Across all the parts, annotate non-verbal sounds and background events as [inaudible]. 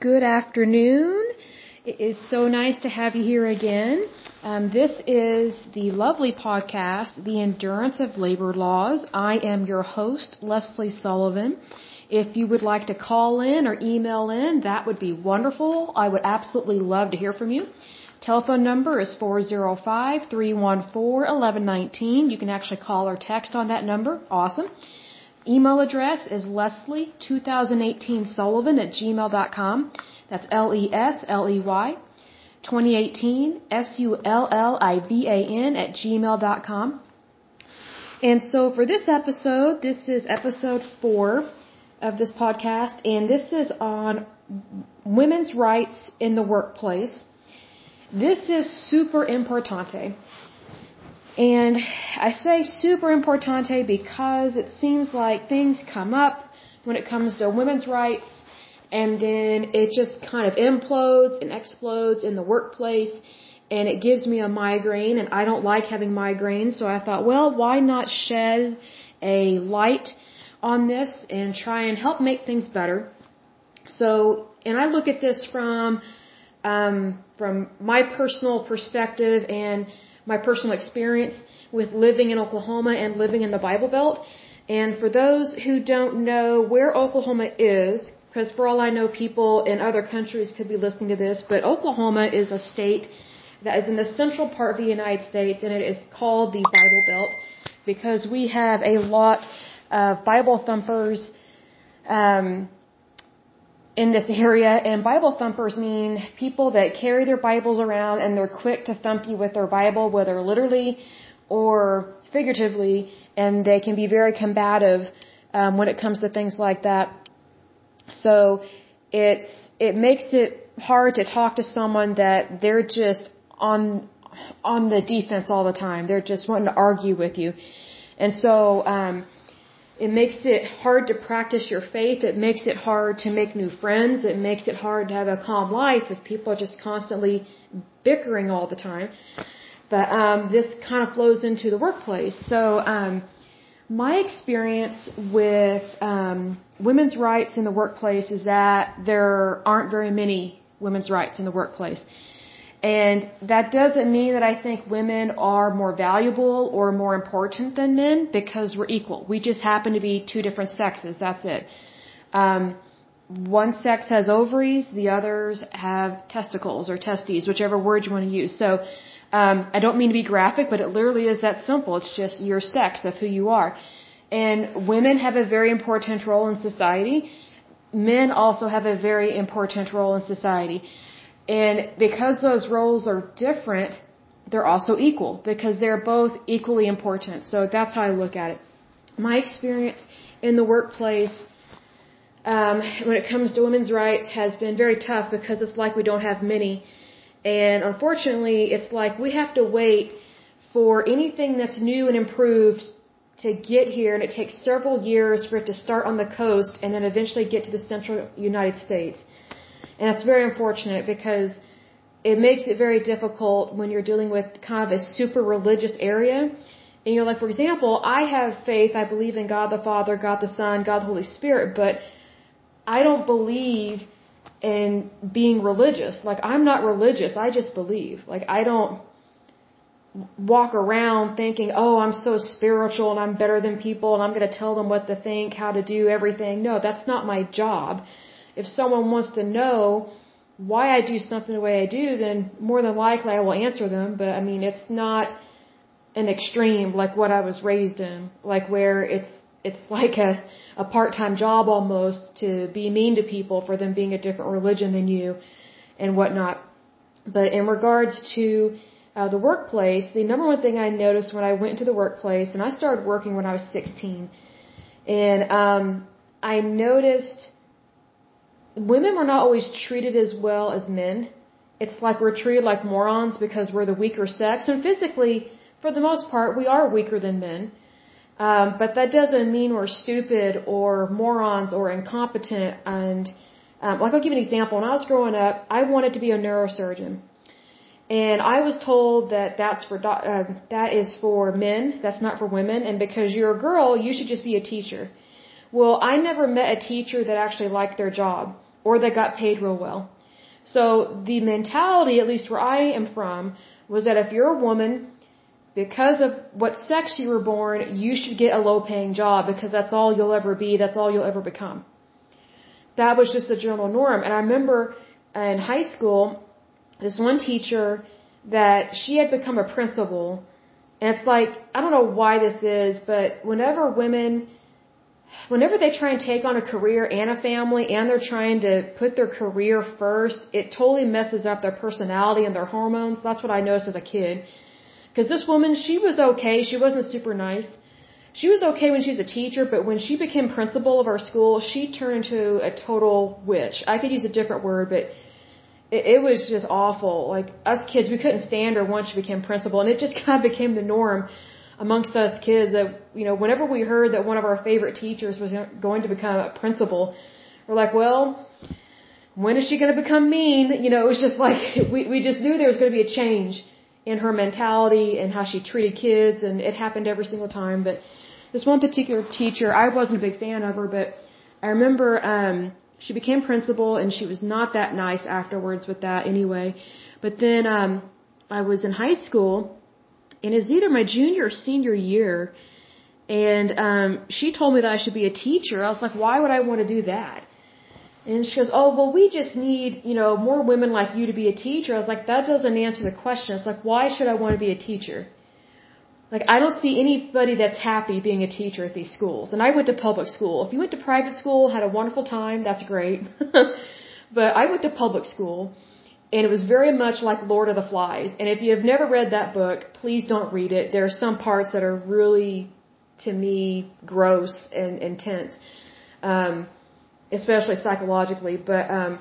Good afternoon. It is so nice to have you here again. Um, this is the lovely podcast, The Endurance of Labor Laws. I am your host, Leslie Sullivan. If you would like to call in or email in, that would be wonderful. I would absolutely love to hear from you. Telephone number is 405-314-1119. You can actually call or text on that number. Awesome. Email address is leslie2018sullivan at gmail.com. That's L-E-S-L-E-Y 2018 S-U-L-L-I-V-A-N at gmail.com. And so for this episode, this is episode four of this podcast, and this is on women's rights in the workplace. This is super importante. And I say super importante because it seems like things come up when it comes to women's rights and then it just kind of implodes and explodes in the workplace and it gives me a migraine and I don't like having migraines so I thought well why not shed a light on this and try and help make things better? So and I look at this from um, from my personal perspective and my personal experience with living in Oklahoma and living in the Bible Belt. And for those who don't know where Oklahoma is, because for all I know, people in other countries could be listening to this, but Oklahoma is a state that is in the central part of the United States, and it is called the Bible Belt because we have a lot of Bible thumpers um, in this area, and Bible thumpers mean people that carry their Bibles around and they're quick to thump you with their Bible, whether literally or figuratively, and they can be very combative um, when it comes to things like that. So it's it makes it hard to talk to someone that they're just on on the defense all the time. They're just wanting to argue with you, and so. Um, it makes it hard to practice your faith. It makes it hard to make new friends. It makes it hard to have a calm life if people are just constantly bickering all the time. But um, this kind of flows into the workplace. So um, my experience with um, women's rights in the workplace is that there aren't very many women's rights in the workplace. And that doesn't mean that I think women are more valuable or more important than men because we're equal. We just happen to be two different sexes. That's it. Um, one sex has ovaries, the others have testicles or testes, whichever word you want to use. So um, I don't mean to be graphic, but it literally is that simple. It's just your sex of who you are. And women have a very important role in society. Men also have a very important role in society. And because those roles are different, they're also equal because they're both equally important. So that's how I look at it. My experience in the workplace um, when it comes to women's rights has been very tough because it's like we don't have many. And unfortunately, it's like we have to wait for anything that's new and improved to get here, and it takes several years for it to start on the coast and then eventually get to the central United States. And that's very unfortunate because it makes it very difficult when you're dealing with kind of a super religious area. And you're like, for example, I have faith, I believe in God the Father, God the Son, God the Holy Spirit, but I don't believe in being religious. Like, I'm not religious, I just believe. Like, I don't walk around thinking, oh, I'm so spiritual and I'm better than people and I'm going to tell them what to think, how to do everything. No, that's not my job if someone wants to know why I do something the way I do, then more than likely I will answer them. But I mean, it's not an extreme like what I was raised in, like where it's it's [laughs] like a a part-time job almost to be mean to people for them being a different religion than you and whatnot. But in regards to uh, the workplace, the number one thing I noticed when I went into the workplace, and I started working when I was 16, and um, I noticed women were not always treated as well as men. It's like we're treated like morons because we're the weaker sex, and physically, for the most part, we are weaker than men. Um, but that doesn't mean we're stupid or morons or incompetent. And um, like I'll give an example. When I was growing up, I wanted to be a neurosurgeon, and I was told that that's for do- uh, that is for men. That's not for women. And because you're a girl, you should just be a teacher. Well, I never met a teacher that actually liked their job. Or that got paid real well. So the mentality, at least where I am from, was that if you're a woman, because of what sex you were born, you should get a low paying job because that's all you'll ever be, that's all you'll ever become. That was just the general norm. And I remember in high school, this one teacher that she had become a principal. And it's like, I don't know why this is, but whenever women whenever they try and take on a career and a family and they're trying to put their career first, it totally messes up their personality and their hormones. That's what I noticed as a kid. Because this woman, she was okay. She wasn't super nice. She was okay when she was a teacher, but when she became principal of our school, she turned into a total witch. I could use a different word, but it, it was just awful. Like us kids, we couldn't stand her once she became principal, and it just [laughs] kind of became the norm amongst us kids that you know whenever we heard that one of our favorite teachers was going to become a principal we're like well when is she going to become mean? You know it was just like [laughs] we we just knew there was going to be a change in her mentality and how she treated kids and it happened every single time. But this one particular teacher I wasn't a big fan of her but I remember um she became principal and she was not that nice afterwards with that anyway. But then um I was in high school and it was either my junior or senior year, and um, she told me that I should be a teacher. I was like, why would I want to do that? And she goes, oh, well, we just need, you know, more women like you to be a teacher. I was like, that doesn't answer the question. It's like, why should I want to be a teacher? Like, I don't see anybody that's happy being a teacher at these schools. And I went to public school. If you went to private school, had a wonderful time, that's great. [laughs] but I went to public school and it was very much like Lord of the Flies. And if you have never read that book, please don't read it. There are some parts that are really, to me, gross and intense, um, especially psychologically. But um,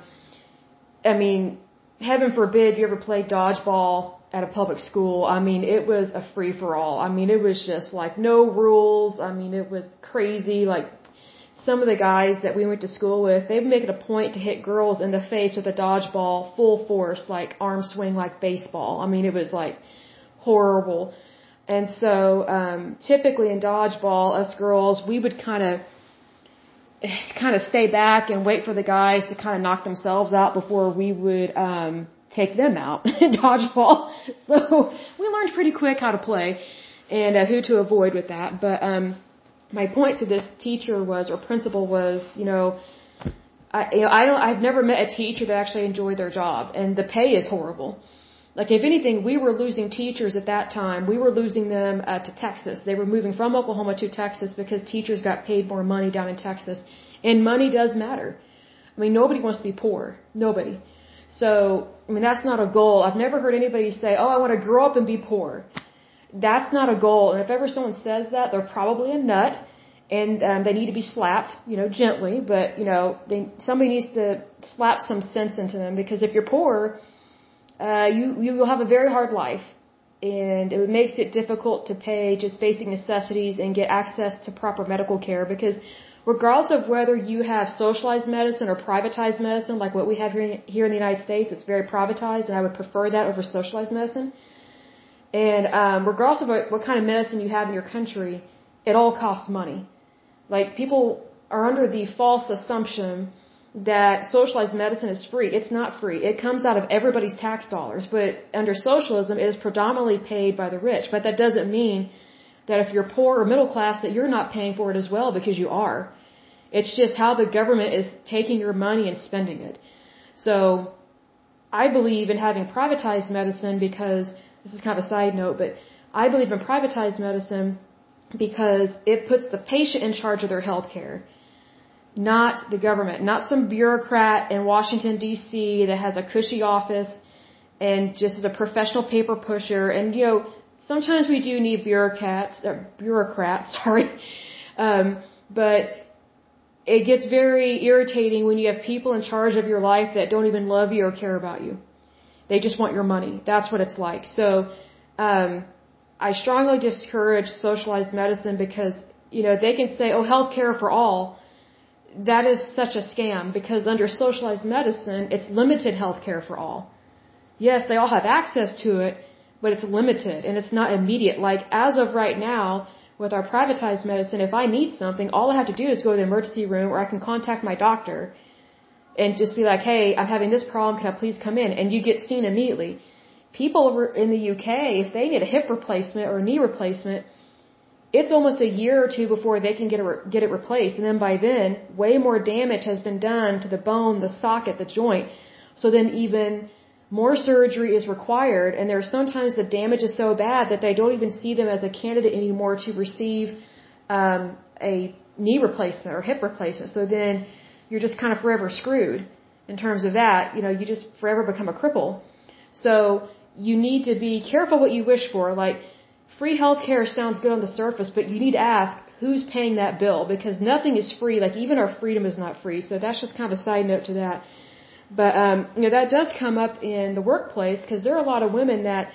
I mean, heaven forbid you ever play dodgeball at a public school. I mean, it was a free for all. I mean, it was just like no rules. I mean, it was crazy. Like some of the guys that we went to school with, they would make it a point to hit girls in the face with a dodgeball full force, like arm swing like baseball. I mean, it was like horrible. And so, um, typically in dodgeball, us girls, we would kind of, [sighs] kind of stay back and wait for the guys to kind of knock themselves out before we would, um, take them out [laughs] in dodgeball. [laughs] So we learned pretty quick how to play and uh, who to avoid with that. But, um, my point to this teacher was, or principal was, you know, I, you know, I don't, I've never met a teacher that actually enjoyed their job, and the pay is horrible. Like, if anything, we were losing teachers at that time. We were losing them uh, to Texas. They were moving from Oklahoma to Texas because teachers got paid more money down in Texas, and money does matter. I mean, nobody wants to be poor. Nobody. So, I mean, that's not a goal. I've never heard anybody say, "Oh, I want to grow up and be poor." That's not a goal. And if ever someone says that, they're probably a nut, and um, they need to be slapped, you know, gently. But you know, they, somebody needs to slap some sense into them because if you're poor, uh, you you will have a very hard life, and it makes it difficult to pay just basic necessities and get access to proper medical care because. Regardless of whether you have socialized medicine or privatized medicine, like what we have here here in the United States, it's very privatized, and I would prefer that over socialized medicine. And um, regardless of what, what kind of medicine you have in your country, it all costs money. Like people are under the false assumption that socialized medicine is free. It's not free. It comes out of everybody's tax dollars. But under socialism, it is predominantly paid by the rich. But that doesn't mean that if you're poor or middle class that you're not paying for it as well because you are. It's just how the government is taking your money and spending it. So I believe in having privatized medicine because this is kind of a side note, but I believe in privatized medicine because it puts the patient in charge of their health care, not the government, not some bureaucrat in Washington, D.C. that has a cushy office and just is a professional paper pusher. And, you know, sometimes we do need bureaucrats, or bureaucrats, [laughs] sorry. Um, but it gets very irritating when you have people in charge of your life that don't even love you or care about you. They just want your money. That's what it's like. So, um, I strongly discourage socialized medicine because, you know, they can say, oh, healthcare for all. That is such a scam because under socialized medicine, it's limited healthcare for all. Yes, they all have access to it, but it's limited and it's not immediate. Like, as of right now, with our privatized medicine, if I need something, all I have to do is go to the emergency room or I can contact my doctor and just be like, hey, I'm having this problem. Can I please come in? And you get seen immediately. People in the UK, if they need a hip replacement or a knee replacement, it's almost a year or two before they can get it, get it replaced. And then by then, way more damage has been done to the bone, the socket, the joint. So then even more surgery is required. And there are sometimes the damage is so bad that they don't even see them as a candidate anymore to receive um, a knee replacement or hip replacement. So then you're just kind of forever screwed in terms of that. You know, you just forever become a cripple. So you need to be careful what you wish for. Like, free healthcare sounds good on the surface, but you need to ask who's paying that bill because nothing is free. Like, even our freedom is not free. So that's just kind of a side note to that. But, um, you know, that does come up in the workplace because there are a lot of women that,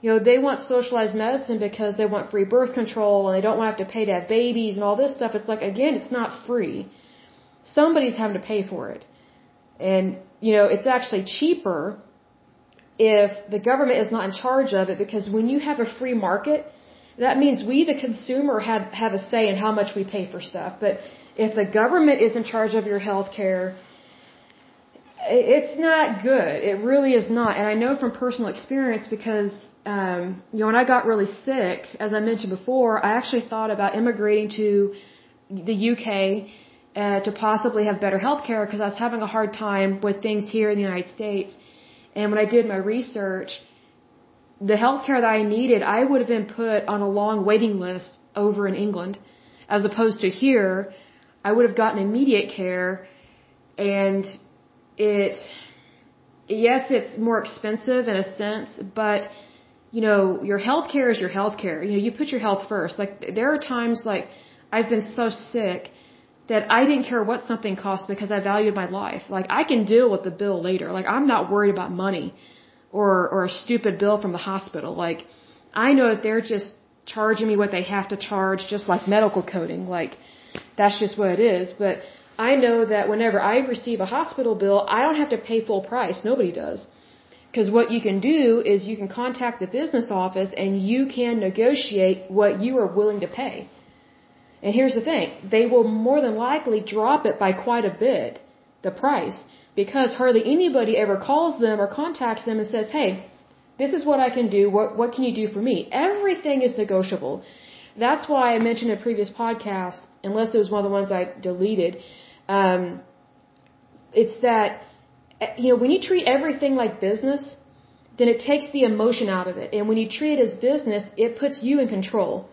you know, they want socialized medicine because they want free birth control and they don't want to have to pay to have babies and all this stuff. It's like, again, it's not free somebody's having to pay for it. And, you know, it's actually cheaper if the government is not in charge of it because when you have a free market, that means we, the consumer, have, have a say in how much we pay for stuff. But if the government is in charge of your health care, it's not good. It really is not. And I know from personal experience because, um, you know, when I got really sick, as I mentioned before, I actually thought about immigrating to the UK uh, to possibly have better health care because I was having a hard time with things here in the United States. And when I did my research, the health care that I needed, I would have been put on a long waiting list over in England. As opposed to here, I would have gotten immediate care and it, yes, it's more expensive in a sense, but you know, your health care is your health care. You know, you put your health first. Like, there are times like, I've been so sick that I didn't care what something cost because I valued my life. Like I can deal with the bill later. Like I'm not worried about money or or a stupid bill from the hospital. Like I know that they're just charging me what they have to charge just like medical coding. Like that's just what it is. But I know that whenever I receive a hospital bill, I don't have to pay full price. Nobody does. Because what you can do is you can contact the business office and you can negotiate what you are willing to pay. And here's the thing, they will more than likely drop it by quite a bit, the price, because hardly anybody ever calls them or contacts them and says, hey, this is what I can do, what, what can you do for me? Everything is negotiable. That's why I mentioned in a previous podcast, unless it was one of the ones I deleted, um, it's that, you know, when you treat everything like business, then it takes the emotion out of it. And when you treat it as business, it puts you in control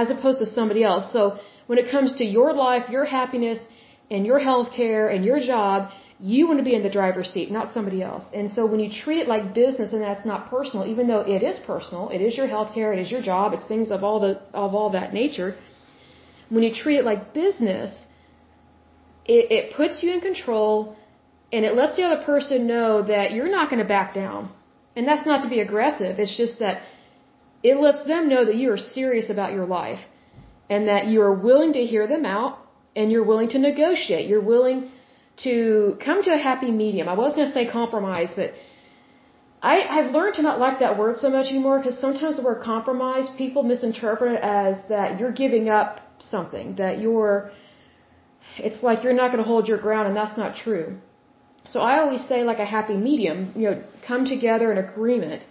as opposed to somebody else. So when it comes to your life, your happiness, and your health care and your job, you want to be in the driver's seat, not somebody else. And so when you treat it like business and that's not personal, even though it is personal, it is your health care, it is your job, it's things of all the of all that nature. When you treat it like business, it, it puts you in control and it lets the other person know that you're not going to back down. And that's not to be aggressive. It's just that it lets them know that you are serious about your life and that you are willing to hear them out and you're willing to negotiate. You're willing to come to a happy medium. I was going to say compromise, but I, I've learned to not like that word so much anymore because sometimes the word compromise, people misinterpret it as that you're giving up something, that you're, it's like you're not going to hold your ground and that's not true. So I always say like a happy medium, you know, come together in agreement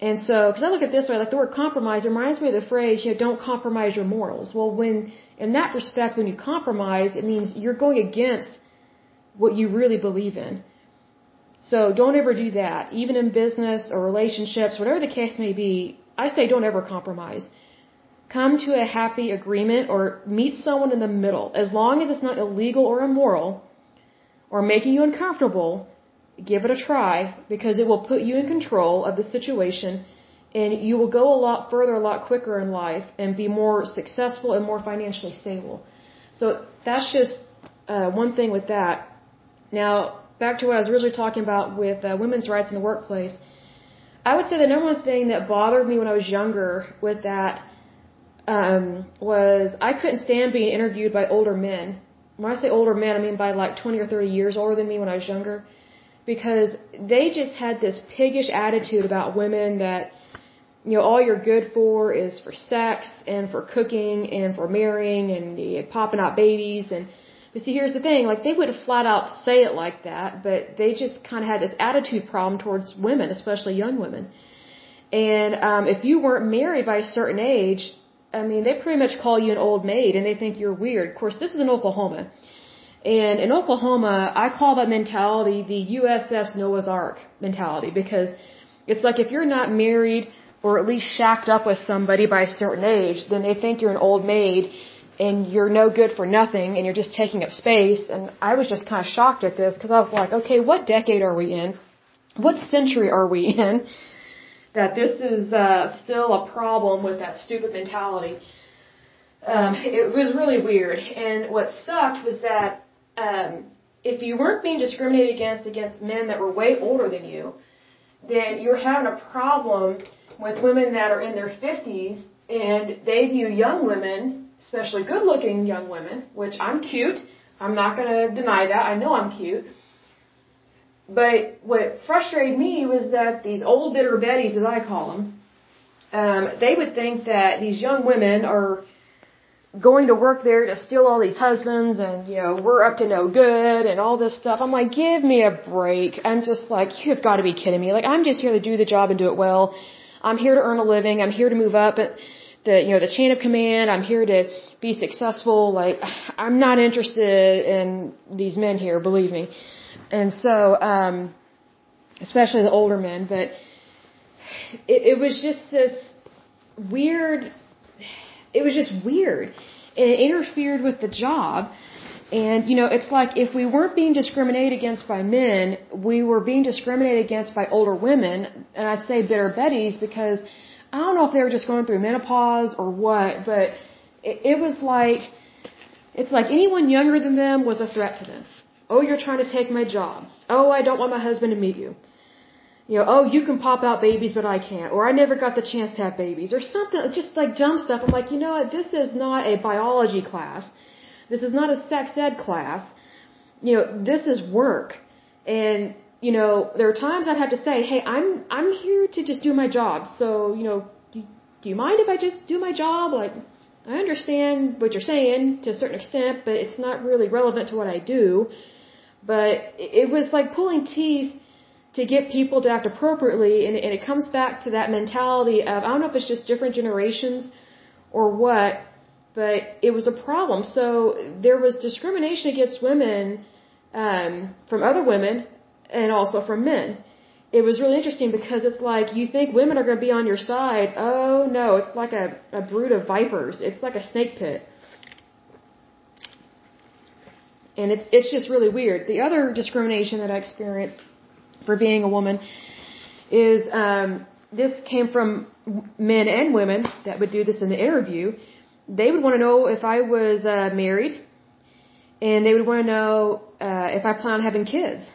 and so, because I look at this way, like the word compromise reminds me of the phrase, you know, don't compromise your morals. Well, when, in that respect, when you compromise, it means you're going against what you really believe in. So don't ever do that. Even in business or relationships, whatever the case may be, I say don't ever compromise. Come to a happy agreement or meet someone in the middle. As long as it's not illegal or immoral or making you uncomfortable, give it a try because it will put you in control of the situation and you will go a lot further, a lot quicker in life and be more successful and more financially stable. So that's just uh, one thing with that. Now, back to what I was originally talking about with uh, women's rights in the workplace. I would say the number one thing that bothered me when I was younger with that um, was I couldn't stand being interviewed by older men. When I say older men, I mean by like 20 or 30 years older than me when I was younger because they just had this piggish attitude about women that you know all you're good for is for sex and for cooking and for marrying and popping out babies and But see, here's the thing, like they would flat out say it like that, but they just kind of had this attitude problem towards women, especially young women. And um, if you weren't married by a certain age, I mean, they pretty much call you an old maid and they think you're weird. Of course, this is in Oklahoma. And in Oklahoma, I call that mentality the USS Noah's Ark mentality because it's like if you're not married or at least shacked up with somebody by a certain age, then they think you're an old maid and you're no good for nothing and you're just taking up space. And I was just kind of shocked at this because I was like, okay, what decade are we in? What century are we [laughs] in? That this is uh, still a problem with that stupid mentality. Um, it was really weird. And what sucked was that um, if you weren't being discriminated against against men that were way older than you, then you're having a problem with women that are in their 50s and they view young women, especially good looking young women, which I'm cute. I'm not going to deny that. I know I'm cute. But what frustrated me was that these old bitter Bettys, as I call them, um, they would think that these young women are going to work there to steal all these husbands and, you know, we're up to no good and all this stuff. I'm like, give me a break. I'm just like, you have got to be kidding me. Like, I'm just here to do the job and do it well. I'm here to earn a living. I'm here to move up the, you know, the chain of command. I'm here to be successful. Like, [sighs] I'm not interested in these men here, believe me. And so, um, especially the older men, but it, it was just this weird it was just weird. And it interfered with the job. And, you know, it's like if we weren't being discriminated against by men, we were being discriminated against by older women. And I say bitter Betties because I don't know if they were just going through menopause or what, but it, it was like, it's like anyone younger than them was a threat to them. Oh, you're trying to take my job. Oh, I don't want my husband to meet you you know, oh, you can pop out babies, but I can't, or I never got the chance to have babies, or something, just like dumb stuff. I'm like, you know what, this is not a biology class. This is not a sex ed class. You know, this is work. And, you know, there are times I'd have to say, hey, I'm, I'm here to just do my job. So, you know, do, do you mind if I just do my job? Like, I understand what you're saying to a certain extent, but it's not really relevant to what I do. But it was like pulling teeth to get people to act appropriately, and, and it comes back to that mentality of I don't know if it's just different generations or what, but it was a problem. So there was discrimination against women um, from other women and also from men. It was really interesting because it's like you think women are going to be on your side. Oh no, it's like a, a brood of vipers. It's like a snake pit. And it's it's just really weird. The other discrimination that I experienced for being a woman is um, this came from men and women that would do this in the interview. They would want to know if I was uh, married, and they would want to know uh, if I plan on having kids.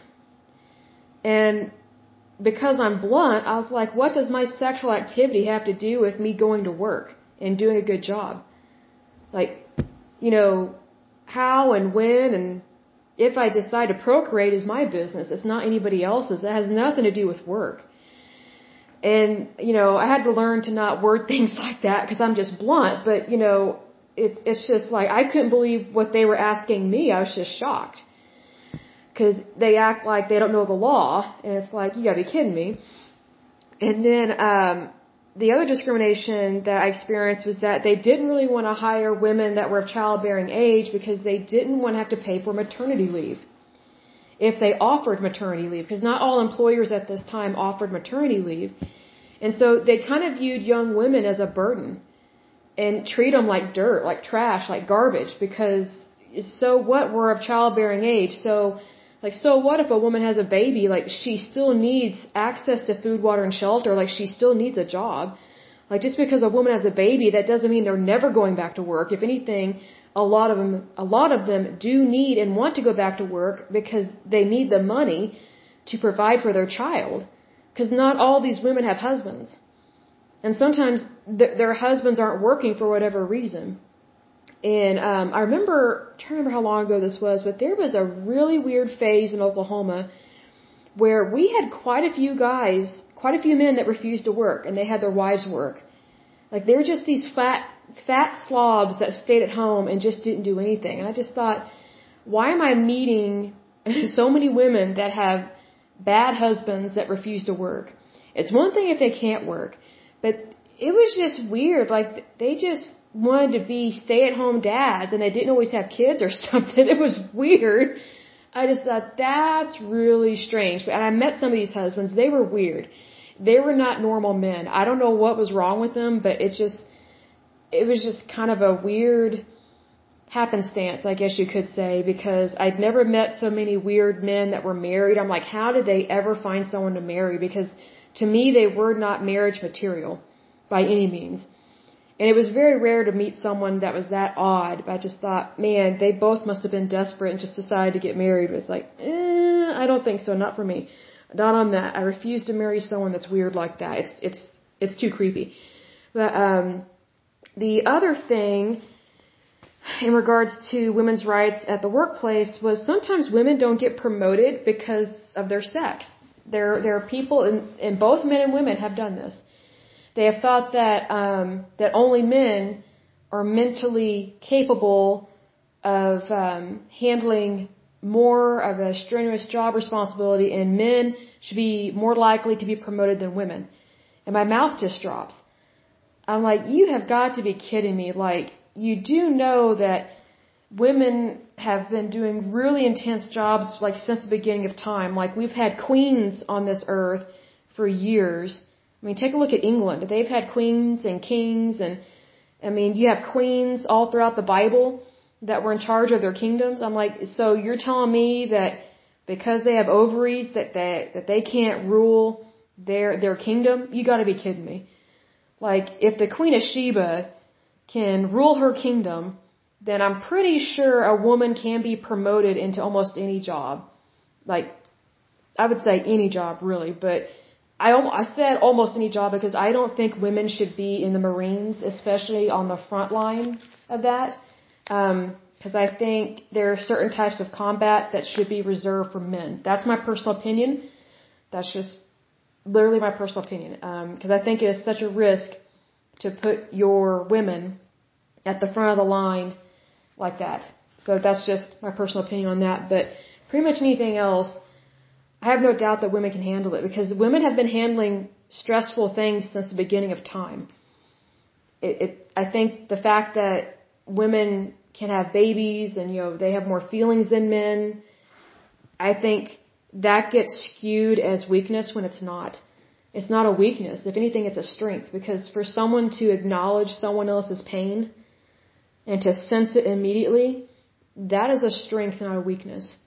And because I'm blunt, I was like, what does my sexual activity have to do with me going to work and doing a good job? Like, you know, how and when and if I decide to procreate is my business. It's not anybody else's. It has nothing to do with work. And, you know, I had to learn to not word [laughs] things like that because I'm just blunt, but, you know, it's, it's just like, I couldn't believe what they were asking me. I was just shocked. Cause they act like they don't know the law, and it's like, you gotta be kidding me. And then, um, the other discrimination that I experienced was that they didn't really want to hire women that were of childbearing age because they didn't want to have to pay for maternity leave. If they offered maternity leave, because not all employers at this time offered maternity leave. And so they kind of viewed young women as a burden and treat them like dirt, like trash, like garbage because so what, we're of childbearing age. So like, so what if a woman has a baby? Like, she still needs access to food, water, and shelter. Like, she still needs a job. Like, just because a woman has a baby, that doesn't mean they're never going back to work. If anything, a lot of them, a lot of them do need and want to go back to work because they need the money to provide for their child. Because not all these women have husbands. And sometimes th- their husbands aren't working for whatever reason. And um, I remember, I'm trying to remember how long ago this was, but there was a really weird phase in Oklahoma where we had quite a few guys, quite a few men that refused to work, and they had their wives work. Like they were just these fat, fat slobs that stayed at home and just didn't do anything. And I just thought, why am I meeting [laughs] so many women that have bad husbands that refuse to work? It's one thing if they can't work, but it was just weird. Like they just wanted to be stay at home dads and they didn't always have kids or [laughs] something. It was weird. I just thought that's really strange. And I met some of these husbands. They were weird. They were not normal men. I don't know what was wrong with them, but it just, it was just kind of a weird happenstance, I guess you could say, because I'd never met so many weird men that were married. I'm like, how did they ever find someone to marry? Because to me, they were not marriage material by any means. And it was very rare to meet someone that was that odd, but I just thought, man, they both must have been desperate and just decided to get married. But it's like, eh, I don't think so, not for me. Not on that. I refuse to marry someone that's weird like that. It's, it's, it's too creepy. But, um, the other thing, in regards to women's rights at the workplace was sometimes women don't get promoted because of their sex. There, there are people, and, and both men and women have done this. They have thought that um, that only men are mentally capable of um, handling more of a strenuous job responsibility, and men should be more likely to be promoted than women. And my mouth just drops. I'm like, you have got to be kidding me. Like, you do know that women have been doing really intense jobs like since the beginning of time. Like, we've had queens on this earth for years I mean, take a look at England. They've had queens and kings and, I mean, you have queens all throughout the Bible that were in charge of their kingdoms. I'm like, so you're telling me that because they have ovaries that they, that they can't rule their, their kingdom? You gotta be kidding me. Like, if the Queen of Sheba can rule her kingdom, then I'm pretty sure a woman can be promoted into almost any job. Like, I would say any job really, but I, I said almost any job because I don't think women should be in the Marines, especially on the front line of that. Because um, I think there are certain types of combat that should be reserved for men. That's my personal opinion. That's just literally my personal opinion. Because um, I think it is such a risk to put your women at the front of the line like that. So that's just my personal opinion on that. But pretty much anything else, I have no doubt that women can handle it because women have been handling stressful things since the beginning of time. It, it, I think the fact that women can have babies and you know they have more feelings than men, I think that gets skewed as weakness when it's not. It's not a weakness. If anything, it's a strength because for someone to acknowledge someone else's pain and to sense it immediately, that is a strength, not a weakness.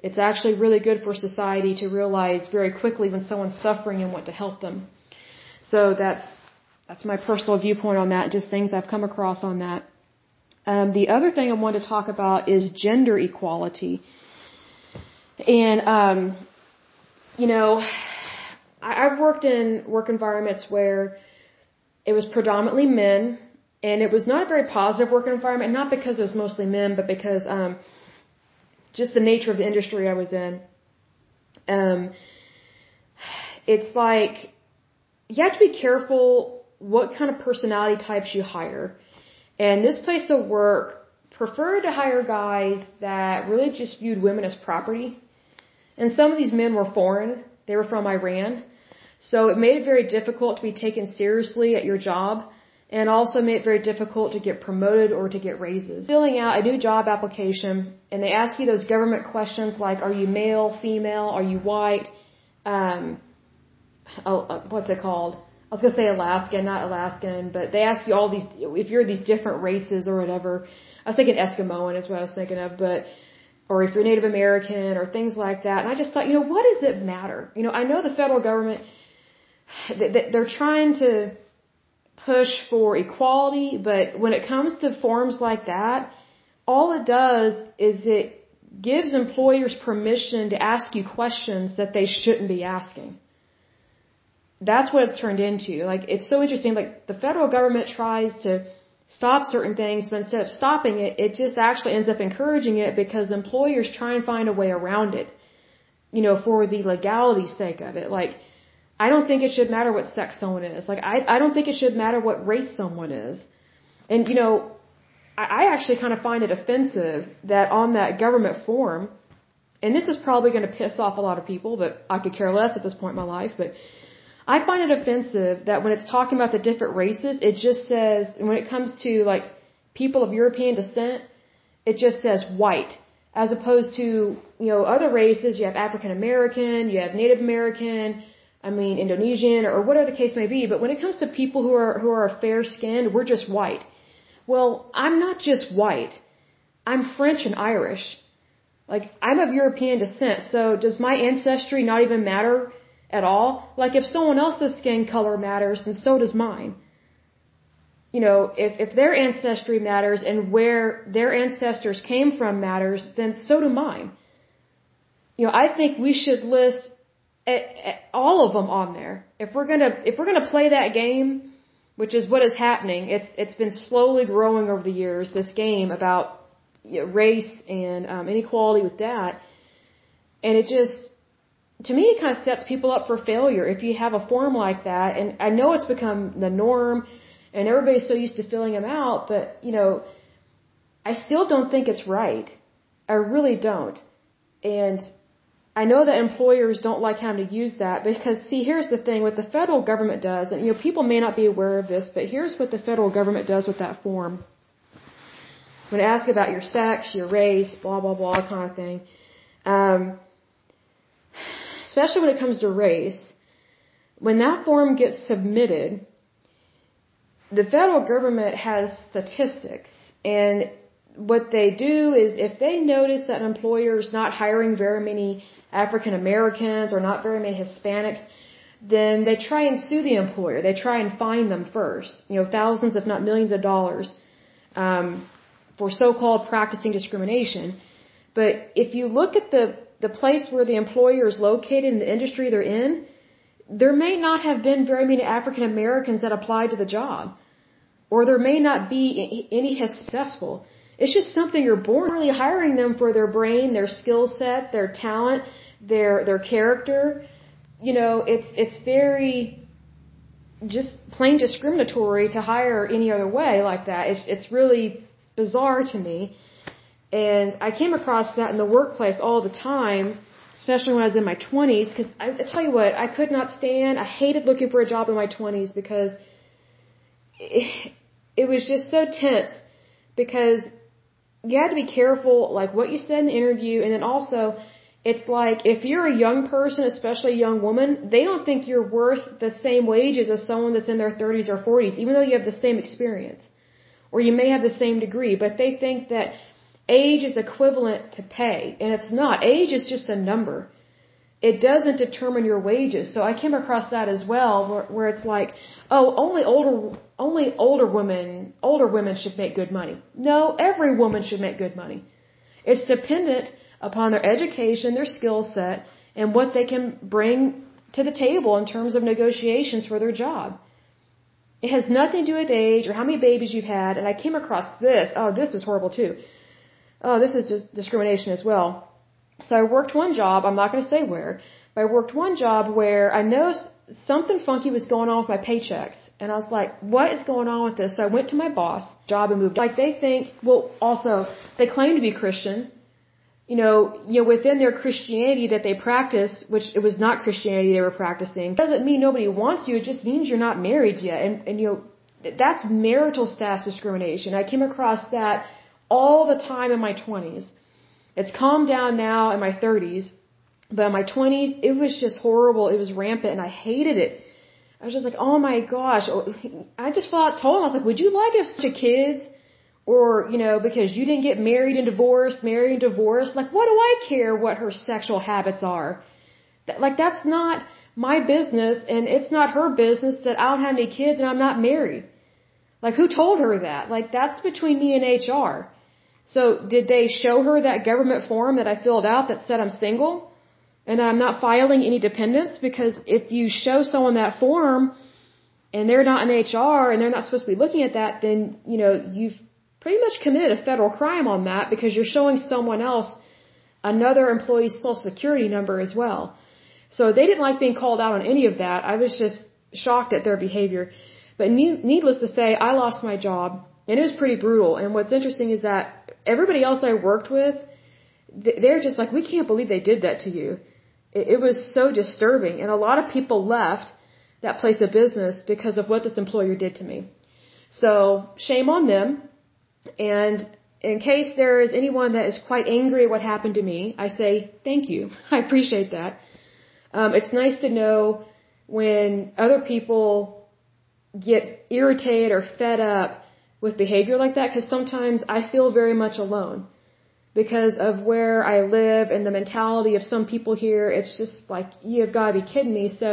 It's actually really good for society to realize very quickly when someone's suffering and want to help them. So that's that's my personal viewpoint on that. Just things I've come across on that. Um, the other thing I want to talk about is gender equality. And um, you know, I've worked in work environments where it was predominantly men, and it was not a very positive work environment. Not because it was mostly men, but because um, just the nature of the industry I was in. Um, it's like you have to be careful what kind of personality types you hire. And this place of work preferred to hire guys that really just viewed women as property. And some of these men were foreign. They were from Iran. So it made it very difficult to be taken seriously at your job and also made it very difficult to get promoted or to get raises. Filling out a new job application, and they ask you those government questions like, are you male, female, are you white, um, oh, uh, what's it called? I was gonna say Alaskan, not Alaskan, but they ask you all these, if you're these different races or whatever. I was thinking Eskimoan is what I was thinking of, but, or if you're Native American or things like that. And I just thought, you know, what does it matter? You know, I know the federal government, they're trying to, push for equality, but when it comes to forms like that, all it does is it gives employers permission to ask you questions that they shouldn't be asking. That's what it's turned into. Like, it's so interesting. Like, the federal government tries to stop certain things, but instead of stopping it, it just actually ends up encouraging it because employers try and find a way around it. You know, for the legality's sake of it. Like, I don't think it should matter what sex someone is. Like I I don't think it should matter what race someone is. And you know, I actually kind of find it offensive that on that government form, and this is probably going to piss off a lot of people, but I could care less at this point in my life, but I find it offensive that when it's talking about the different races, it just says, when it comes to like people of European descent, it just says white. As opposed to, you know, other races, you have African American, you have Native American, I mean Indonesian, or whatever the case may be. But when it comes to people who are, who are fair skinned, we're just white. Well, I'm not just white. I'm French and Irish. Like, I'm of European descent, so does my ancestry not even matter at all? Like, if someone else's skin color matters, then so does mine. You know, if, if their ancestry matters and where their ancestors came from matters, then so do mine. You know, I think we should list all of them on there. If we're gonna, if we're gonna play that game, which is what is happening, it's, it's been slowly growing over the years, this game about you know, race and um, inequality with that. And it just, to me, it kind of sets people up for failure if you have a form like that. And I know it's become the norm, and everybody's so used to filling them out, but you know, I still don't think it's right. I really don't. And I know that employers don't like having to use that because see, here's the thing: what the federal government does, and you know, people may not be aware of this, but here's what the federal government does with that form. When it asks about your sex, your race, blah, blah, blah kind of thing, um, especially when it comes to race, when that form gets submitted, the federal government has statistics and what they do is if they notice that an employer is not hiring very many African Americans or not very many Hispanics, then they try and sue the employer. They try and fine them first, you know, thousands if not millions of dollars. Um, for so-called practicing discrimination. But if you look at the, the place where the employer is located in the industry they're in, there may not have been very many African Americans that applied to the job. Or there may not be any successful. It's just something you're born really hiring them for their brain, their skill set, their talent, their their character. You know, it's it's very just plain discriminatory to hire any other way like that. It's it's really bizarre to me. And I came across that in the workplace all the time, especially when I was in my 20s, because I, I tell you what, I could not stand, I hated looking for a job in my 20s because it, it was just so tense because you had to be careful, like what you said in the interview, and then also, it's like if you're a young person, especially a young woman, they don't think you're worth the same wages as someone that's in their 30s or 40s, even though you have the same experience or you may have the same degree, but they think that age is equivalent to pay, and it's not. Age is just a number. It doesn't determine your wages. So I came across that as well, where, where it's like, oh, only older, only older women, older women should make good money. No, every woman should make good money. It's dependent upon their education, their skill set, and what they can bring to the table in terms of negotiations for their job. It has nothing to do with age or how many babies you've had. And I came across this. Oh, this is horrible too. Oh, this is just discrimination as well. So I worked one job. I'm not going to say where, but I worked one job where I noticed something funky was going on with my paychecks. And I was like, what is going on with this? So I went to my boss, job and moved. Like they think, well, also, they claim to be Christian you know, you know, within their Christianity that they practice, which it was not Christianity they were practicing, doesn't mean nobody wants you. It just means you're not married yet. And, and you know, that's marital status discrimination. I came across that all the time in my 20s. It's calmed down now in my 30s, but in my 20s, it was just horrible. It was rampant and I hated it. I was just like, oh my gosh. Oh, [laughs] I just thought, told him, I was like, would you like to have such kids? or, you know, because you didn't get married and divorced, married and divorced, like what do I care what her sexual habits are? Like that's not my business and it's not her business that I don't have any kids and I'm not married. Like who told her that? Like that's between me and HR. So did they show her that government form that I filled out that said I'm single and I'm not filing any dependents? Because if you show someone that form and they're not in HR and they're not supposed to be looking at that, then, you know, you've pretty much committed a federal crime on that because you're showing someone else another employee's social security number as well. So they didn't like being called out on any of that. I was just shocked at their behavior. But needless to say, I lost my job And it was pretty brutal. And what's interesting is that everybody else I worked with, they're just like, we can't believe they did that to you. It was so disturbing. And a lot of people left that place of business because of what this employer did to me. So shame on them. And in case there is anyone that is quite angry at what happened to me, I say thank you. [laughs] I appreciate that. Um, it's nice to know when other people get irritated or fed up with behavior like that because sometimes I feel very much alone because of where I live and the mentality of some people here. It's just like, you've got to be kidding me. So,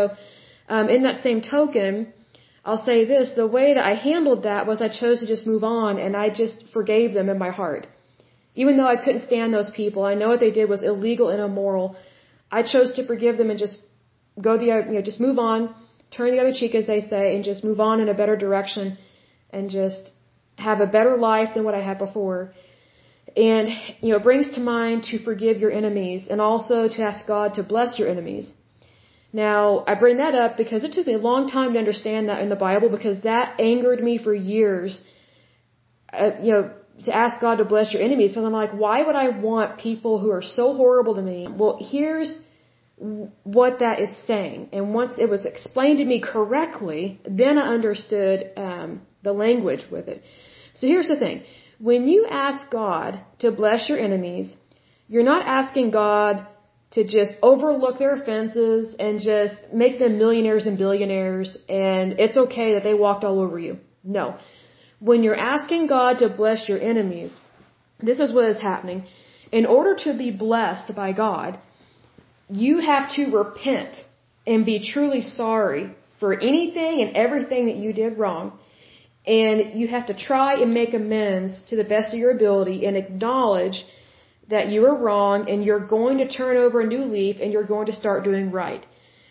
um, in that same token, I'll say this, the way that I handled that was I chose to just move on and I just forgave them in my heart. Even though I couldn't stand those people, I know what they did was illegal and immoral. I chose to forgive them and just go the, you know, just move on, turn the other cheek as they say, and just move on in a better direction and just have a better life than what I had before. And, you know, it brings to mind to forgive your enemies and also to ask God to bless your enemies. Now, I bring that up because it took me a long time to understand that in the Bible because that angered me for years. Uh, you know, to ask God to bless your enemies. So I'm like, why would I want people who are so horrible to me? Well, here's what that is saying. And once it was explained to me correctly, then I understood um, the language with it. So here's the thing. When you ask God to bless your enemies, you're not asking God to just overlook their offenses and just make them millionaires and billionaires and it's okay that they walked all over you. No. When you're asking God to bless your enemies, this is what is happening. In order to be blessed by God, you have to repent and be truly sorry for anything and everything that you did wrong and you have to try and make amends to the best of your ability and acknowledge that you are wrong and you're going to turn over a new leaf and you're going to start doing right.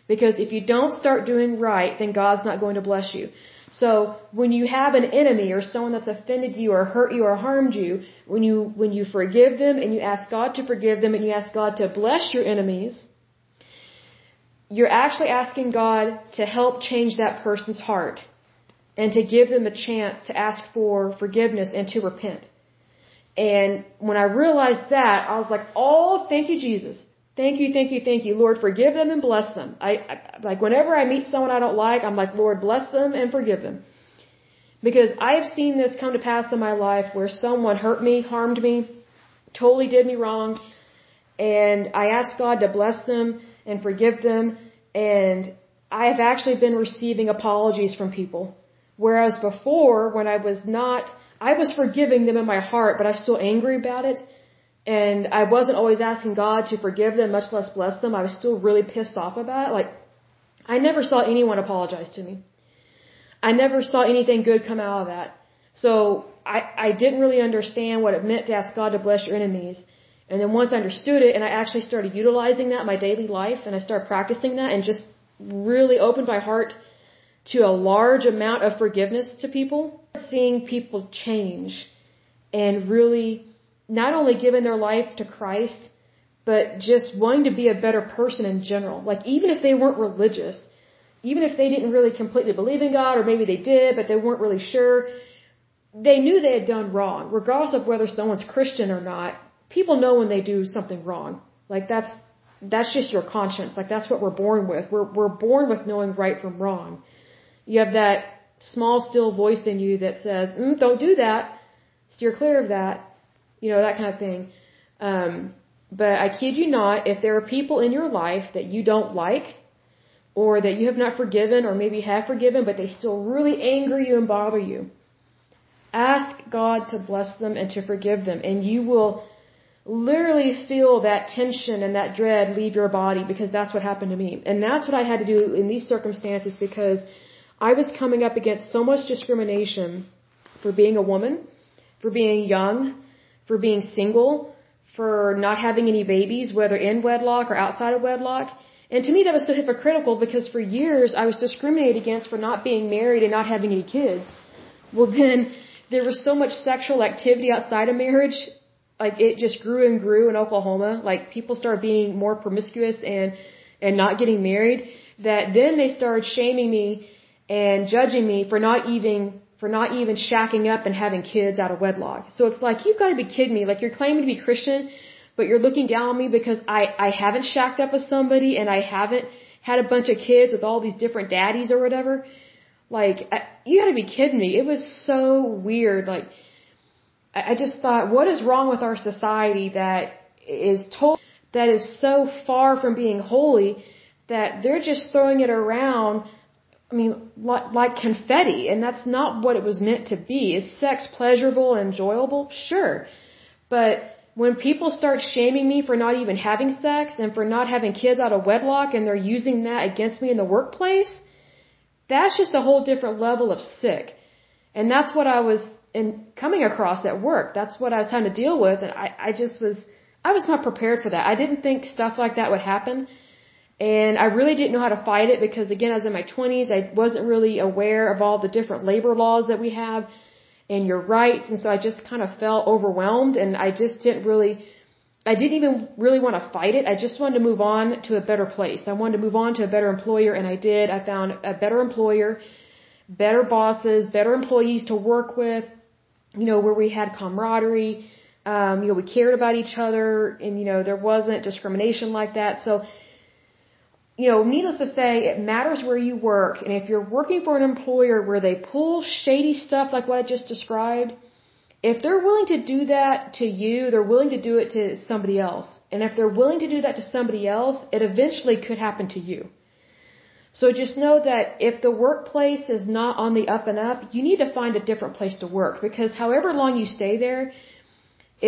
Because if you don't start doing right, then God's not going to bless you. So when you have an enemy or someone that's offended you or hurt you or harmed you, when you when you forgive them and you ask God to forgive them and you ask God to bless your enemies, you're actually asking God to help change that person's heart and to give them a chance to ask for forgiveness and to repent. And when I realized that, I was like, "Oh, thank you, Jesus. Thank you, thank you, thank you, Lord. Forgive them and bless them." I, I like whenever I meet someone I don't like, I'm like, "Lord, bless them and forgive them," because I have seen this come to pass in my life where someone hurt me, harmed me, totally did me wrong, and I asked God to bless them and forgive them, and I have actually been receiving apologies from people Whereas before, when I was not, I was forgiving them in my heart, but I was still angry about it. And I wasn't always asking God to forgive them, much less bless them. I was still really pissed off about it. Like, I never saw anyone apologize to me. I never saw anything good come out of that. So I, I didn't really understand what it meant to ask God to bless your enemies. And then once I understood it and I actually started utilizing that in my daily life and I started practicing that and just really opened my heart to a large amount of forgiveness to people, seeing people change and really not only giving their life to Christ, but just wanting to be a better person in general. Like even if they weren't religious, even if they didn't really completely believe in God, or maybe they did, but they weren't really sure, they knew they had done wrong, regardless of whether someone's Christian or not. People know when they do something wrong. Like that's that's just your conscience. Like that's what we're born with. We're we're born with knowing right from wrong. You have that small, still voice in you that says, mm, don't do that. Steer clear of that. You know, that kind of thing. Um, but I kid you not, if there are people in your life that you don't like, or that you have not forgiven, or maybe have forgiven, but they still really anger you and bother you, ask God to bless them and to forgive them, and you will literally feel that tension and that dread leave your body because that's what happened to me. And that's what I had to do in these circumstances because I was coming up against so much discrimination for being a woman, for being young, for being single, for not having any babies, whether in wedlock or outside of wedlock. And to me, that was so hypocritical because for years I was discriminated against for not being married and not having any kids. Well, then there was so much sexual activity outside of marriage. Like it just grew and grew in Oklahoma. Like people started being more promiscuous and, and not getting married that then they started shaming me and judging me for not even for not even shacking up and having kids out of wedlock. So it's like, you've got to be kidding me. Like you're claiming to be Christian, but you're looking down on me because I, I haven't shacked up with somebody and I haven't had a bunch of kids with all these different daddies or whatever. Like, I, you gotta be kidding me. It was so weird. Like, I, I just thought, what is wrong with our society that is told, that is so far from being holy that they're just throwing it around I mean, like, like confetti, and that's not what it was meant to be. Is sex pleasurable and enjoyable? Sure. But when people start shaming me for not even having sex and for not having kids out of wedlock and they're using that against me in the workplace, that's just a whole different level of sick. And that's what I was in coming across at work. That's what I was having to deal with. And I, I just was, I was not prepared for that. I didn't think stuff like that would happen. And I really didn't know how to fight it because again, I was in my 20s. I wasn't really aware of all the different labor laws that we have and your rights. And so I just kind of felt overwhelmed and I just didn't really, I didn't even really want to fight it. I just wanted to move on to a better place. I wanted to move on to a better employer and I did. I found a better employer, better bosses, better employees to work with, you know, where we had camaraderie. Um, you know, we cared about each other and, you know, there wasn't discrimination like that. So, you know, needless to say, it matters where you work. And if you're working for an employer where they pull shady stuff like what I just described, if they're willing to do that to you, they're willing to do it to somebody else. And if they're willing to do that to somebody else, it eventually could happen to you. So just know that if the workplace is not on the up and up, you need to find a different place to work because however long you stay there,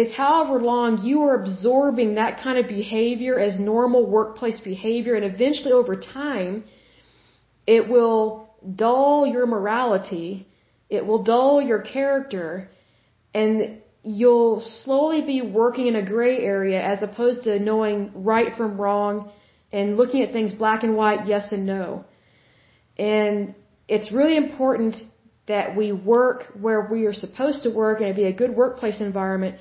is however long you are absorbing that kind of behavior as normal workplace behavior and eventually over time it will dull your morality, it will dull your character, and you'll slowly be working in a gray area as opposed to knowing right from wrong and looking at things black and white, yes and no. And it's really important that we work where we are supposed to work and it be a good workplace environment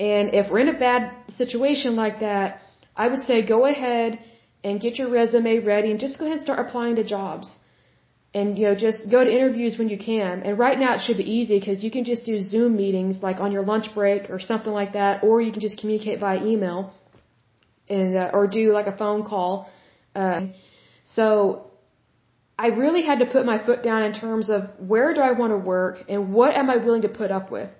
and if we're in a bad situation like that, I would say go ahead and get your resume ready and just go ahead and start applying to jobs. And, you know, just go to interviews when you can. And right now it should be easy because you can just do Zoom meetings like on your lunch break or something like that, or you can just communicate via email and, uh, or do like a phone call. Uh, so I really had to put my foot down in terms of where do I want to work and what am I willing to put up with?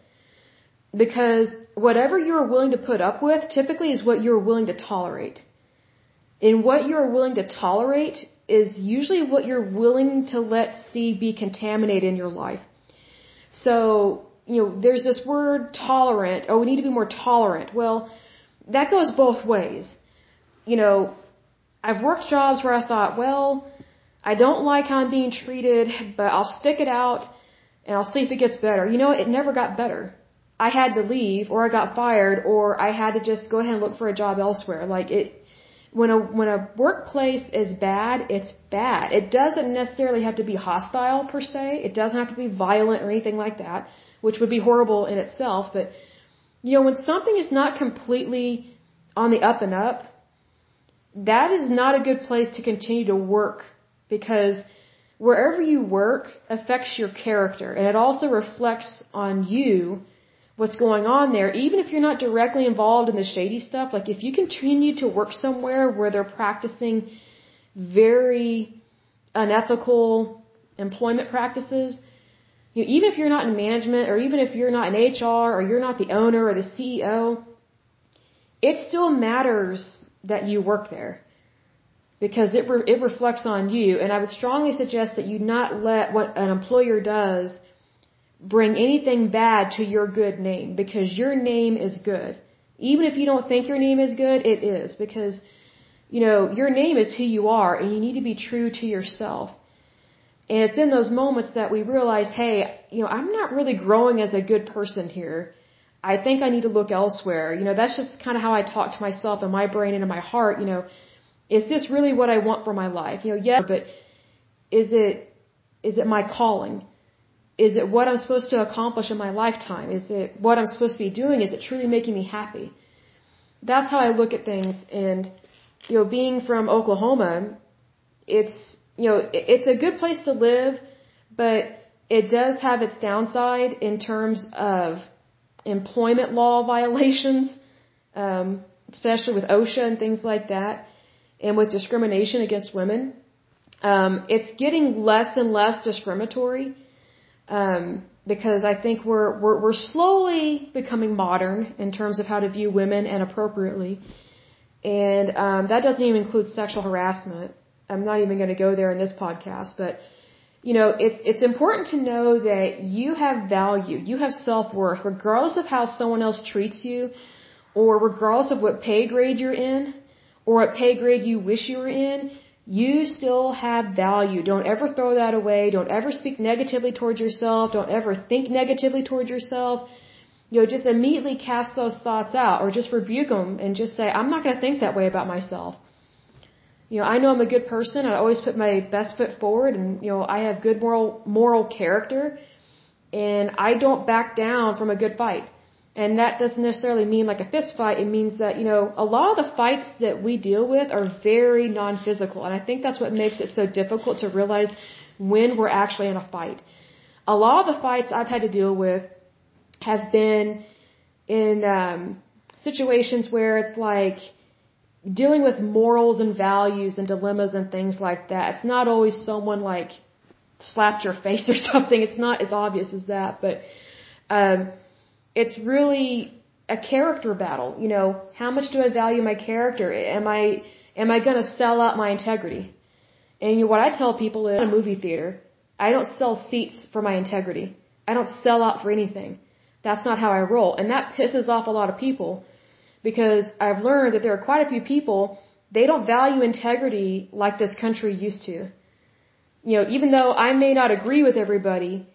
Because whatever you're willing to put up with typically is what you're willing to tolerate. And what you're willing to tolerate is usually what you're willing to let see be contaminated in your life. So, you know, there's this word tolerant. Oh, we need to be more tolerant. Well, that goes both ways. You know, I've worked jobs where I thought, well, I don't like how I'm being treated, but I'll stick it out and I'll see if it gets better. You know, it never got better. I had to leave or I got fired or I had to just go ahead and look for a job elsewhere. Like it, when a, when a workplace is bad, it's bad. It doesn't necessarily have to be hostile per se. It doesn't have to be violent or anything like that, which would be horrible in itself. But, you know, when something is not completely on the up and up, that is not a good place to continue to work because wherever you work affects your character and it also reflects on you what's going on there, even if you're not directly involved in the shady stuff, like if you continue to work somewhere where they're practicing very unethical employment practices, you know, even if you're not in management or even if you're not in HR or you're not the owner or the CEO, it still matters that you work there because it re- it reflects on you. And I would strongly suggest that you not let what an employer does bring anything bad to your good name because your name is good. Even if you don't think your name is good, it is because, you know, your name is who you are and you need to be true to yourself. And it's in those moments that we realize, hey, you know, I'm not really growing as a good person here. I think I need to look elsewhere. You know, that's just kind of how I talk to myself in my brain and in my heart. You know, is this really what I want for my life? You know, yeah, but is it, is it my calling? Is it what I'm supposed to accomplish in my lifetime? Is it what I'm supposed to be doing? Is it truly making me happy? That's how I look at things. And, you know, being from Oklahoma, it's, you know, it's a good place to live, but it does have its downside in terms of employment law [laughs] violations, um, especially with OSHA and things like that, and with discrimination against women. Um, it's getting less and less discriminatory um, because I think we're, we're we're slowly becoming modern in terms of how to view women and appropriately, and um, that doesn't even include sexual harassment. I'm not even going to go there in this podcast, but you know, it's it's important to know that you have value, you have self worth, regardless of how someone else treats you, or regardless of what pay grade you're in, or what pay grade you wish you were in. You still have value. Don't ever throw that away. Don't ever speak negatively towards yourself. Don't ever think negatively towards yourself. You know, just immediately cast those thoughts out or just rebuke them and just say, I'm not going to think that way about myself you know, I know I'm a good person. I always put my best foot forward, and you know, I have good moral moral character, and I don't back down from a good fight. And that doesn't necessarily mean like a fist fight. It means that you know, a lot of the fights that we deal with are very non-physical, and I think that's what makes it so difficult to realize when we're actually in a fight. A lot of the fights I've had to deal with have been in um, situations where it's like dealing with morals and values and dilemmas and things like that. It's not always someone like slapped your face [laughs] or something. It's not as obvious as that, but um, it's really a character battle. You know, how much do I value my character? Am I am I going to sell out my integrity? And you know, what I tell people in a movie theater, I don't sell seats for my integrity. I don't sell out for anything. That's not how I roll, and that pisses off a lot of people because I've learned that there are quite a few people, they don't value integrity like this country used to. You know, even though I may not agree with everybody,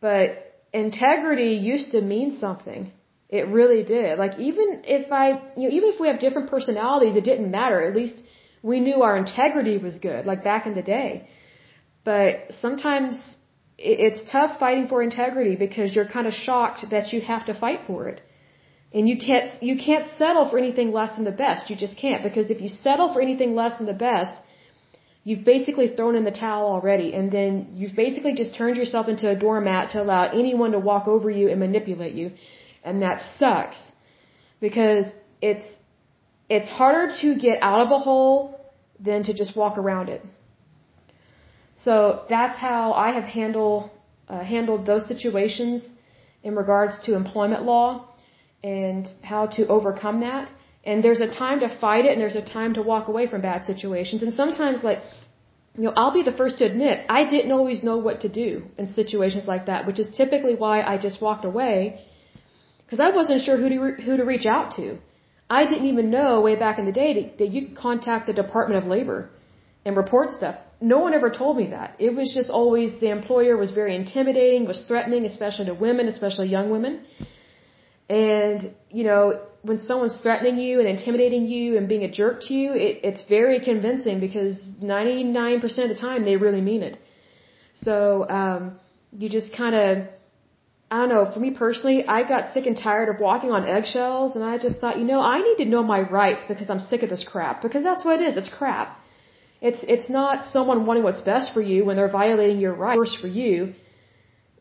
but integrity used to mean something. It really did. Like even if I, you know, even if we have different personalities, it didn't matter. At least we knew our integrity was good, like back in the day. But sometimes it's tough fighting for integrity because you're kind of shocked that you have to fight for it. And you can't, you can't settle for anything less than the best. You just can't. Because if you settle for anything less than the best, you've basically thrown in the towel already. And then you've basically just turned yourself into a doormat to allow anyone to walk over you and manipulate you. And that sucks. Because it's, it's harder to get out of a hole than to just walk around it. So that's how I have handled, uh, handled those situations in regards to employment law and how to overcome that. And there's a time to fight it and there's a time to walk away from bad situations. And sometimes like, you know, I'll be the first to admit I didn't always know what to do in situations like that, which is typically why I just walked away because I wasn't sure who to re- who to reach out to. I didn't even know way back in the day that, that you could contact the Department of Labor and report stuff. No one ever told me that. It was just always the employer was very intimidating, was threatening, especially to women, especially young women. And, you know, when someone's threatening you and intimidating you and being a jerk to you, it, it's very convincing because 99% of the time they really mean it. So, um, you just kind of, I don't know, for me personally, I got sick and tired of walking on eggshells and I just thought, you know, I need to know my rights because I'm sick of this crap. Because that's what it is, it's crap. It's, it's not someone wanting what's best for you when they're violating your rights for you,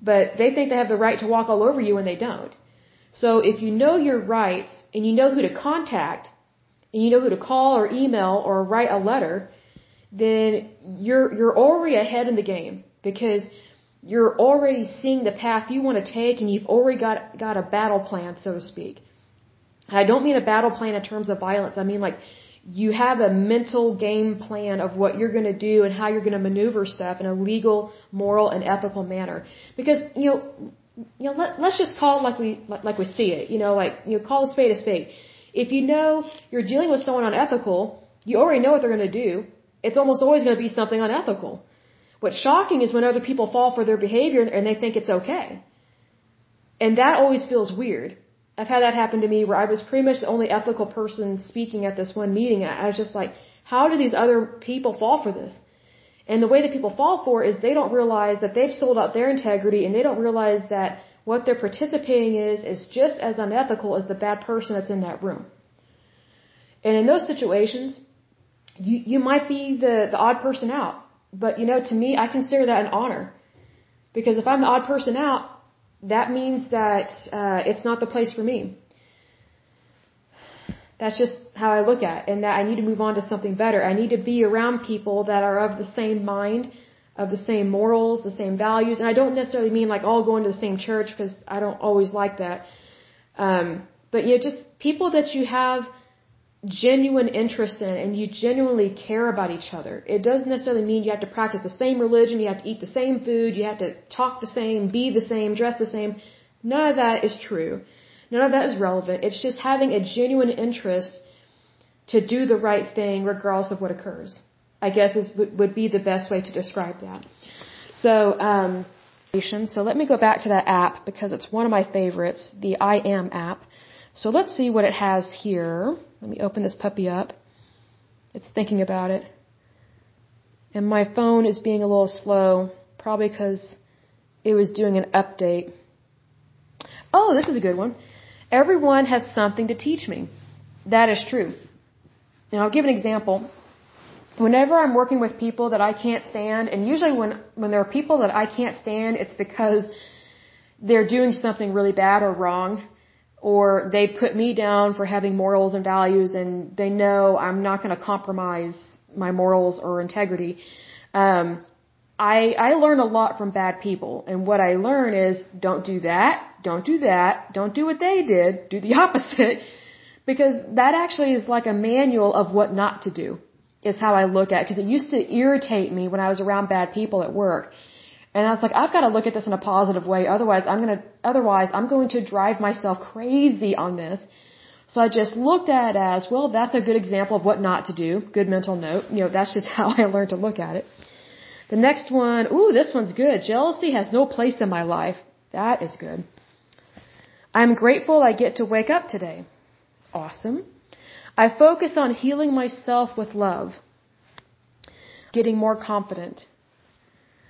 but they think they have the right to walk all over you when they don't. So if you know your rights and you know who to contact and you know who to call or email or write a letter, then you're you're already ahead in the game because you're already seeing the path you want to take and you've already got got a battle plan, so to speak. And I don't mean a battle plan in terms of violence. I mean like you have a mental game plan of what you're going to do and how you're going to maneuver stuff in a legal, moral, and ethical manner. Because, you know, you know, let, let's just call it like we like we see it. You know, like you know, call a spade a spade. If you know you're dealing with someone unethical, you already know what they're going to do. It's almost always going to be something unethical. What's shocking is when other people fall for their behavior and they think it's okay. And that always feels weird. I've had that happen to me where I was pretty much the only ethical person speaking at this one meeting. And I was just like, how do these other people fall for this? And the way that people fall for is they don't realize that they've sold out their integrity and they don't realize that what they're participating is is just as unethical as the bad person that's in that room. And in those situations, you you might be the the odd person out, but you know to me I consider that an honor Because if I'm the odd person out, that means that uh, it's not the place for me. That's just how I look at it, and that I need to move on to something better. I need to be around people that are of the same mind, of the same morals, the same values, and I don't necessarily mean like all going to the same church because I don't always like that. Um, but you know, just people that you have genuine interest in and you genuinely care about each other. It doesn't necessarily mean you have to practice the same religion, you have to eat the same food, you have to talk the same, be the same, dress the same. None of that is true. None of that is relevant. It's just having a genuine interest to do the right thing regardless of what occurs. I guess is would be the best way to describe that. So, um, so let me go back to that app because it's one of my favorites, the I Am app. So let's see what it has here. Let me open this puppy up. It's thinking about it. And my phone is being a little slow, probably because it was doing an update. Oh, this is a good one. Everyone has something to teach me. That is true. And I'll give an example. Whenever I'm working with people that I can't stand, and usually when, when there are people that I can't stand, it's because they're doing something really bad or wrong or they put me down for having morals and values and they know I'm not going to compromise my morals or integrity. Um, I, I learn a lot from bad people and what I learn is don't do that, don't do that, don't do what they did, do the [laughs] opposite because that actually is like a manual of what not to do is how I look at it because it used to irritate me when I was around bad people at work and I was like, I've got to look at this in a positive way. Otherwise, I'm going to, otherwise, I'm going to drive myself crazy on this. So I just looked at it as, well, that's a good example of what not to do. Good mental note. You know, that's just [laughs] how I learned to look at it. The next one, ooh, this one's good. Jealousy has no place in my life. That is good. I'm grateful I get to wake up today. Awesome. I focus on healing myself with love. Getting more confident.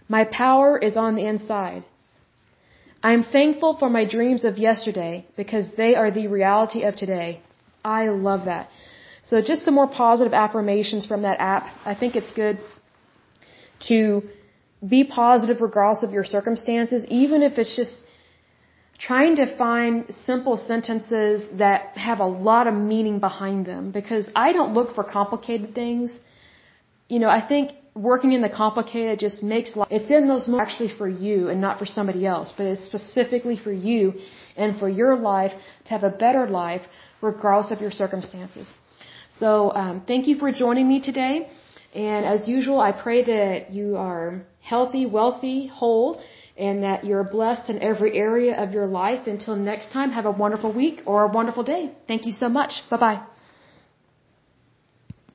My power is on the inside. I am thankful for my dreams of yesterday because they are the reality of today. I love that. So just some more positive affirmations from that app. I think it's good to be positive regardless of your circumstances, even if it's just trying to find simple sentences that have a lot of meaning behind them because I don't look for complicated things. You know, I think working in the complicated just makes life, it's in those moments actually for you and not for somebody else, but it's specifically for you and for your life to have a better life regardless of your circumstances. So, um, thank you for joining me today. And as usual, I pray that you are healthy, wealthy, whole, and that you're blessed in every area of your life. Until next time, have a wonderful week or a wonderful day. Thank you so much. Bye bye.